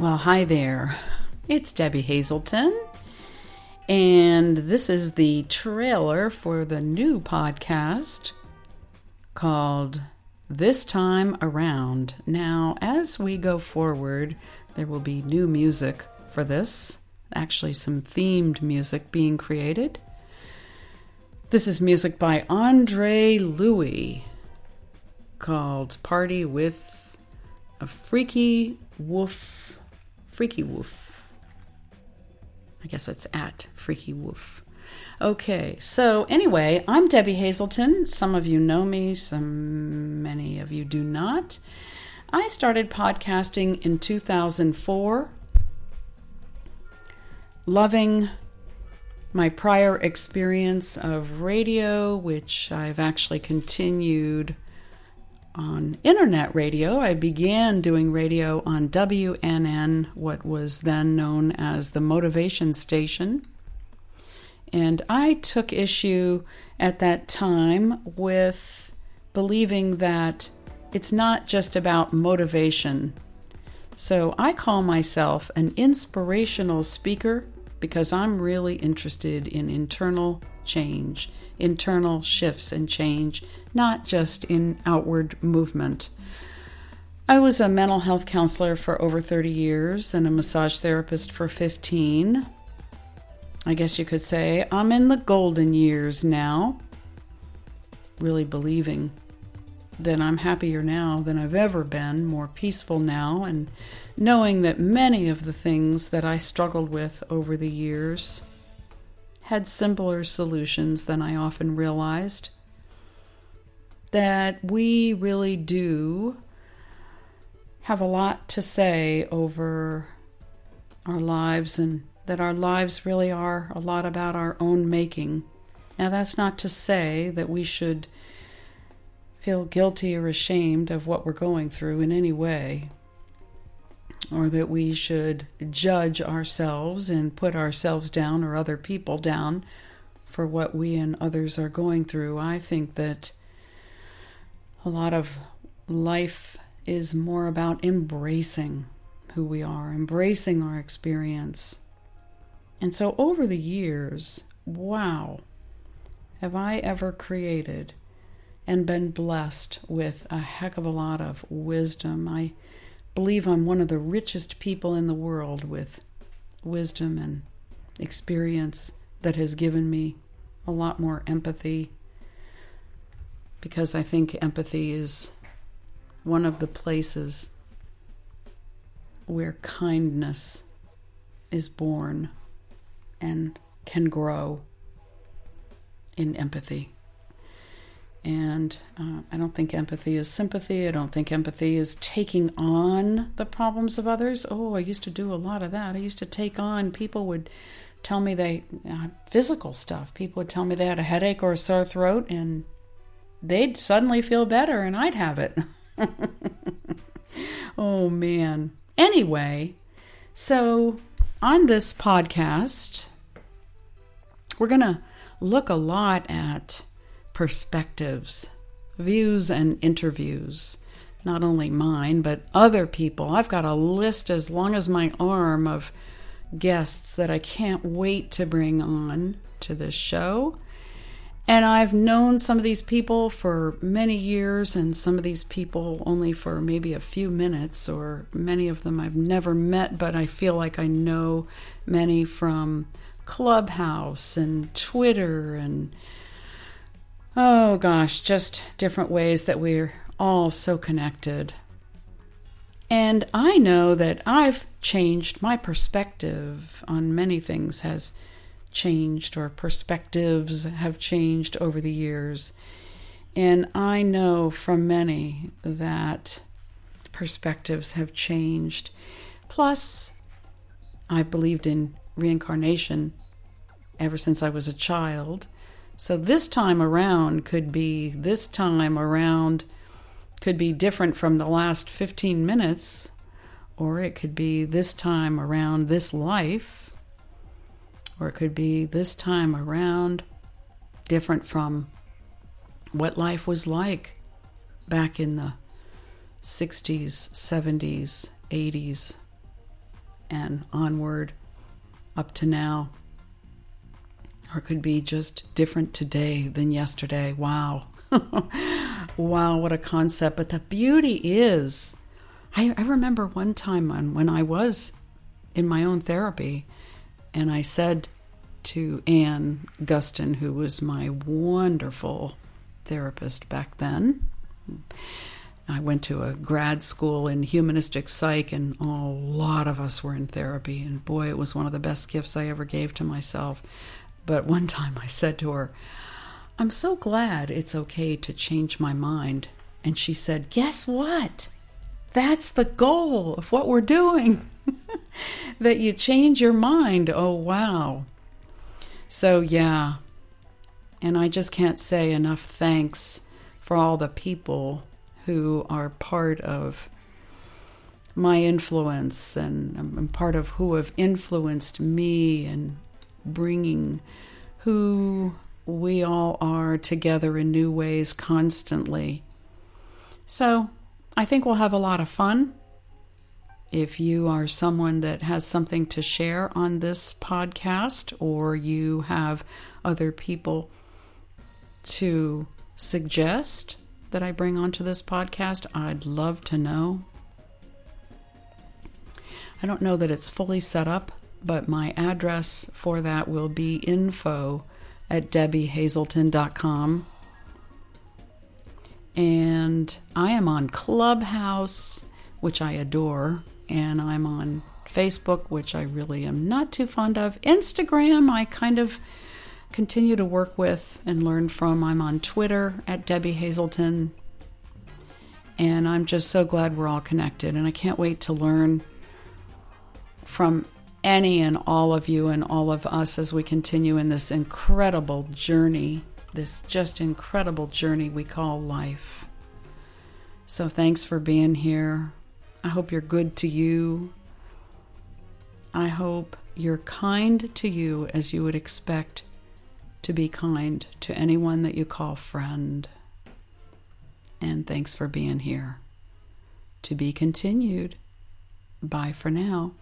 Well, hi there. It's Debbie Hazelton, and this is the trailer for the new podcast called This Time Around. Now, as we go forward, there will be new music for this, actually, some themed music being created. This is music by Andre Louis called Party with a Freaky Wolf Freaky Woof. I guess it's at Freaky Woof. Okay, so anyway, I'm Debbie Hazelton. Some of you know me, some many of you do not. I started podcasting in 2004, loving my prior experience of radio, which I've actually continued on internet radio. I began doing radio on WNN, what was then known as the Motivation Station. And I took issue at that time with believing that it's not just about motivation. So I call myself an inspirational speaker because I'm really interested in internal change, internal shifts and change, not just in outward movement. I was a mental health counselor for over 30 years and a massage therapist for 15. I guess you could say I'm in the golden years now, really believing that I'm happier now than I've ever been, more peaceful now, and knowing that many of the things that I struggled with over the years had simpler solutions than I often realized. That we really do have a lot to say over our lives and that our lives really are a lot about our own making. Now, that's not to say that we should feel guilty or ashamed of what we're going through in any way or that we should judge ourselves and put ourselves down or other people down for what we and others are going through. I think that a lot of life is more about embracing who we are, embracing our experience. And so over the years, wow, have I ever created and been blessed with a heck of a lot of wisdom. I believe I'm one of the richest people in the world with wisdom and experience that has given me a lot more empathy because I think empathy is one of the places where kindness is born and can grow in empathy. And uh, I don't think empathy is sympathy. I don't think empathy is taking on the problems of others. Oh, I used to do a lot of that. I used to take on, people would tell me they, uh, physical stuff. People would tell me they had a headache or a sore throat, and they'd suddenly feel better, and I'd have it. oh, man. Anyway, so on this podcast, we're going to look a lot at perspectives, views, and interviews. Not only mine, but other people. I've got a list as long as my arm of guests that I can't wait to bring on to this show. And I've known some of these people for many years, and some of these people only for maybe a few minutes, or many of them I've never met, but I feel like I know many from Clubhouse and Twitter and Oh gosh, just different ways that we're all so connected. And I know that I've changed my perspective on many things has changed or perspectives have changed over the years. And I know from many that perspectives have changed. Plus, I believed in reincarnation ever since I was a child. So this time around could be this time around could be different from the last 15 minutes, or it could be this time around this life, or it could be this time around different from what life was like back in the 60s, 70s, 80s, and onward up to now. Or could be just different today than yesterday. Wow. wow, what a concept. But the beauty is, I, I remember one time when, when I was in my own therapy, and I said to Anne Guston, who was my wonderful therapist back then. I went to a grad school in humanistic psych, and a lot of us were in therapy. And boy, it was one of the best gifts I ever gave to myself. But one time I said to her, I'm so glad it's okay to change my mind. And she said, Guess what? That's the goal of what we're doing. that you change your mind. Oh, wow. So, yeah. And I just can't say enough thanks for all the people who are part of my influence and, um, and part of who have influenced me and bringing who we all are together in new ways constantly. So, I think we'll have a lot of fun. If you are someone that has something to share on this podcast, or you have other people to suggest that I bring onto this podcast, I'd love to know. I don't know that it's fully set up, but my address for that will be info at debbiehazelton.com. And I am on Clubhouse, which I adore, and I'm on Facebook, which I really am not too fond of. Instagram, I kind of continue to work with and learn from. I'm on Twitter at Debbie Hazelton. And I'm just so glad we're all connected. And I can't wait to learn from any and all of you and all of us as we continue in this incredible journey, this just incredible journey we call life. So thanks for being here. I hope you're good to you. I hope you're kind to you as you would expect to be kind to anyone that you call friend. And thanks for being here. To be continued. Bye for now.